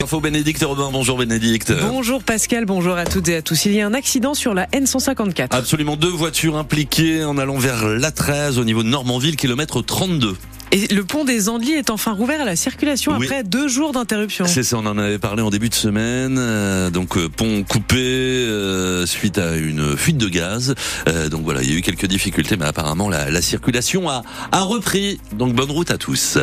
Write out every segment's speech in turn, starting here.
Info Bénédicte Robin, bonjour Bénédicte. Bonjour Pascal, bonjour à toutes et à tous. Il y a un accident sur la N154. Absolument deux voitures impliquées en allant vers l'A13 au niveau de Normandville, kilomètre 32. Et le pont des Andelys est enfin rouvert à la circulation Oui. après deux jours d'interruption. C'est ça, on en avait parlé en début de semaine. euh, donc euh, pont coupé euh, suite à une fuite de gaz. Donc voilà, il y a eu quelques difficultés, mais apparemment la, la circulation a, a repris. Donc bonne route à tous.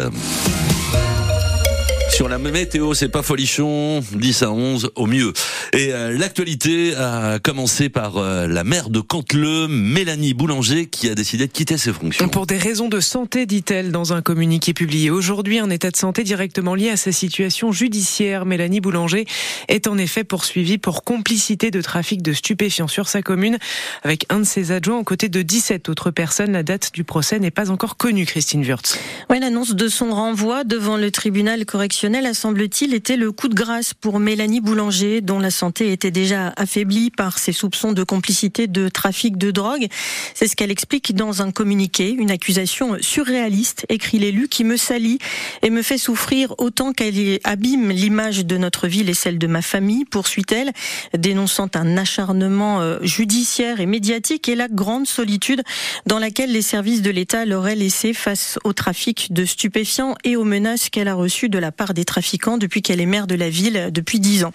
Sur la météo, c'est pas folichon, 10 à 11 au mieux. Et euh, l'actualité a commencé par euh, la maire de Canteleu, Mélanie Boulanger, qui a décidé de quitter ses fonctions. Pour des raisons de santé, dit-elle dans un communiqué publié aujourd'hui, un état de santé directement lié à sa situation judiciaire. Mélanie Boulanger est en effet poursuivie pour complicité de trafic de stupéfiants sur sa commune avec un de ses adjoints aux côtés de 17 autres personnes. La date du procès n'est pas encore connue, Christine Wurtz. Oui, l'annonce de son renvoi devant le tribunal correctionnel a semble-t-il été le coup de grâce pour Mélanie Boulanger, dont la santé était déjà affaiblie par ses soupçons de complicité de trafic de drogue. C'est ce qu'elle explique dans un communiqué, une accusation surréaliste, écrit l'élu, qui me salit et me fait souffrir autant qu'elle abîme l'image de notre ville et celle de ma famille, poursuit-elle, dénonçant un acharnement euh, judiciaire et médiatique et la grande solitude dans laquelle les services de l'État l'auraient laissé face au trafic de stupéfiants et aux menaces qu'elle a reçues de la part des trafiquants depuis qu'elle est maire de la ville depuis dix ans.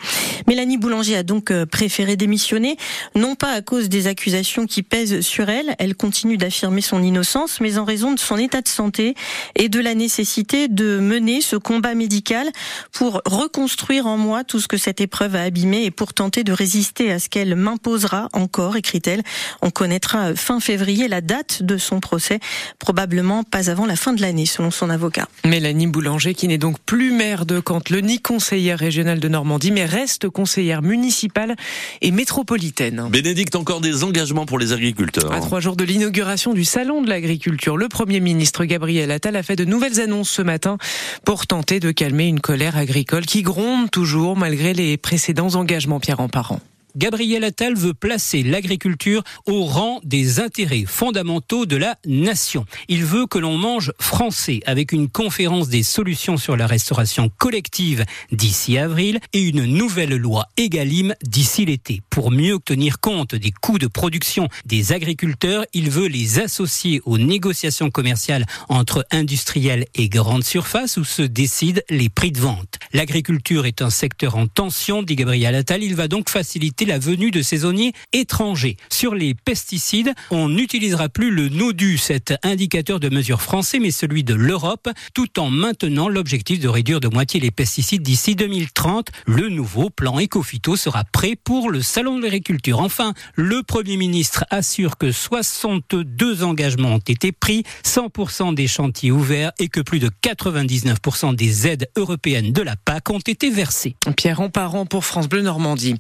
Mélanie Boulanger a donc euh, préféré démissionner, non pas à cause des accusations qui pèsent sur elle, elle continue d'affirmer son innocence, mais en raison de son état de santé et de la nécessité de mener ce combat médical pour reconstruire en moi tout ce que cette épreuve a abîmé et pour tenter de résister à ce qu'elle m'imposera encore, écrit-elle. On connaîtra fin février la date de son procès, probablement pas avant la fin de l'année, selon son avocat. Mélanie Boulanger, qui n'est donc plus maire de Canteleu ni conseillère régionale de Normandie, mais reste conseillère municipale et métropolitaine. Bénédicte, encore des engagements pour les agriculteurs. À trois jours de l'inauguration du Salon de l'agriculture, le Premier ministre Gabriel Attal a fait de nouvelles annonces ce matin pour tenter de calmer une colère agricole qui gronde toujours malgré les précédents engagements Pierre en parent. Gabriel Attal veut placer l'agriculture au rang des intérêts fondamentaux de la nation. Il veut que l'on mange français avec une conférence des solutions sur la restauration collective d'ici avril et une nouvelle loi Egalim d'ici l'été. Pour mieux tenir compte des coûts de production des agriculteurs, il veut les associer aux négociations commerciales entre industriels et grandes surfaces où se décident les prix de vente. L'agriculture est un secteur en tension, dit Gabriel Attal. Il va donc faciliter la venue de saisonniers étrangers. Sur les pesticides, on n'utilisera plus le NODU, cet indicateur de mesure français, mais celui de l'Europe, tout en maintenant l'objectif de réduire de moitié les pesticides d'ici 2030. Le nouveau plan Ecofito sera prêt pour le Salon de l'agriculture. Enfin, le Premier ministre assure que 62 engagements ont été pris, 100% des chantiers ouverts et que plus de 99% des aides européennes de la PAC ont été versées. Pierre pour France Bleu Normandie.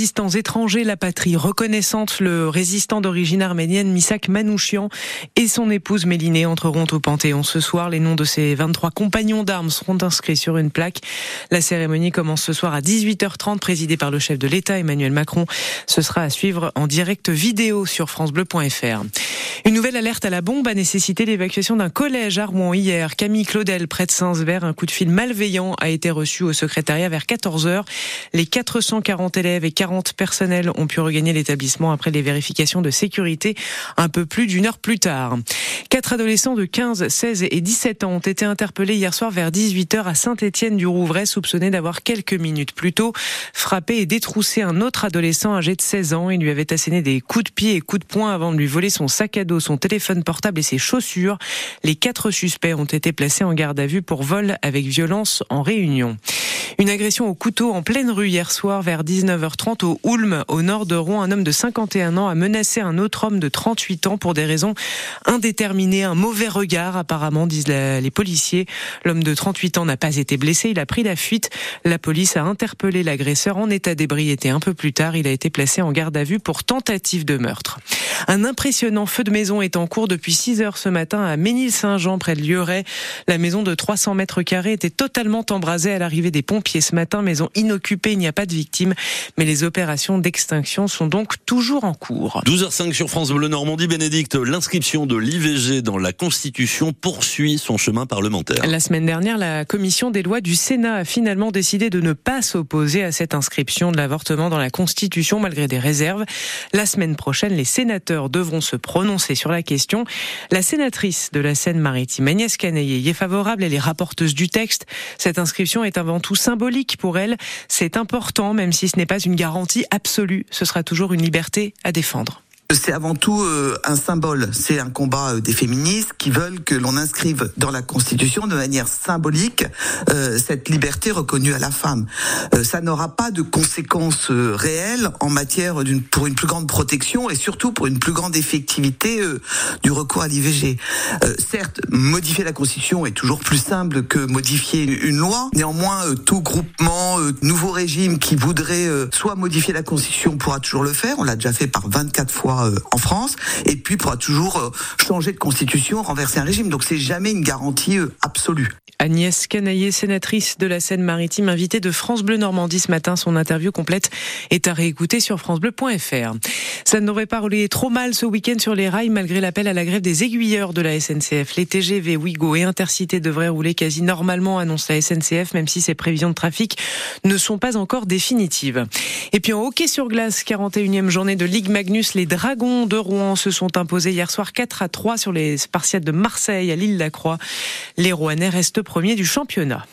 Résistants étrangers, la patrie reconnaissante, le résistant d'origine arménienne Misak Manouchian et son épouse Mélinée entreront au Panthéon ce soir. Les noms de ses 23 compagnons d'armes seront inscrits sur une plaque. La cérémonie commence ce soir à 18h30, présidée par le chef de l'État Emmanuel Macron. Ce sera à suivre en direct vidéo sur francebleu.fr. Une nouvelle alerte à la bombe a nécessité l'évacuation d'un collège à Rouen hier. Camille Claudel, près de Saint-Sever, un coup de fil malveillant a été reçu au secrétariat vers 14h. Les 440 élèves et 40 personnels ont pu regagner l'établissement après les vérifications de sécurité un peu plus d'une heure plus tard. Quatre adolescents de 15, 16 et 17 ans ont été interpellés hier soir vers 18h à Saint-Étienne-du-Rouvray, soupçonnés d'avoir quelques minutes plus tôt frappé et détroussé un autre adolescent âgé de 16 ans. Il lui avait asséné des coups de pied et coups de poing avant de lui voler son sac à dos, son téléphone portable et ses chaussures. Les quatre suspects ont été placés en garde à vue pour vol avec violence en réunion. Une agression au couteau en pleine rue hier soir vers 19h30 au Houlme, au nord de Rouen. Un homme de 51 ans a menacé un autre homme de 38 ans pour des raisons indéterminées. Un mauvais regard, apparemment, disent la- les policiers. L'homme de 38 ans n'a pas été blessé. Il a pris la fuite. La police a interpellé l'agresseur en état d'ébriété un peu plus tard. Il a été placé en garde à vue pour tentative de meurtre. Un impressionnant feu de maison est en cours depuis 6 heures ce matin à Ménil-Saint-Jean, près de Lieuret. La maison de 300 mètres carrés était totalement embrasée à l'arrivée des pompiers ce matin, maison inoccupée, il n'y a pas de victimes, mais les opérations d'extinction sont donc toujours en cours. 12h05 sur France Bleu Normandie, Bénédicte, l'inscription de l'IVG dans la Constitution poursuit son chemin parlementaire. La semaine dernière, la commission des lois du Sénat a finalement décidé de ne pas s'opposer à cette inscription de l'avortement dans la Constitution malgré des réserves. La semaine prochaine, les sénateurs devront se prononcer sur la question. La sénatrice de la Seine-Maritime, Agnès Canaillé, y est favorable. Elle est rapporteuse du texte. Cette inscription est avant tout symbolique pour elle. C'est important, même si ce n'est pas une garantie absolue. Ce sera toujours une liberté à défendre. C'est avant tout euh, un symbole. C'est un combat euh, des féministes qui veulent que l'on inscrive dans la Constitution de manière symbolique euh, cette liberté reconnue à la femme. ça n'aura pas de conséquences réelles en matière d'une pour une plus grande protection et surtout pour une plus grande effectivité du recours à l'IVG. certes, modifier la Constitution est toujours plus simple que modifier une loi. Néanmoins, tout groupement, nouveau régime qui voudrait soit modifier la Constitution pourra toujours le faire. On l'a déjà fait par 24 fois euh, en France, et puis pourra toujours euh, changer de constitution, renverser un régime. Donc c'est jamais une garantie euh, absolue. Agnès Canaillé, sénatrice de la Seine-Maritime, invitée de France Bleu Normandie ce matin. Son interview complète est à réécouter sur francebleu.fr. Ça n'aurait pas roulé trop mal ce week-end sur les rails malgré l'appel à la grève des aiguilleurs de la SNCF. Les TGV, Ouigo et Intercité devraient rouler quasi normalement, annonce la SNCF, même si ces prévisions de trafic ne sont pas encore définitives. Et puis en hockey sur glace, 41e journée de Ligue Magnus, les Dragons de Rouen se sont imposés hier soir 4 à 3 sur les Spartiates de Marseille à l'île la Croix. Les Rouennais restent premiers du championnat.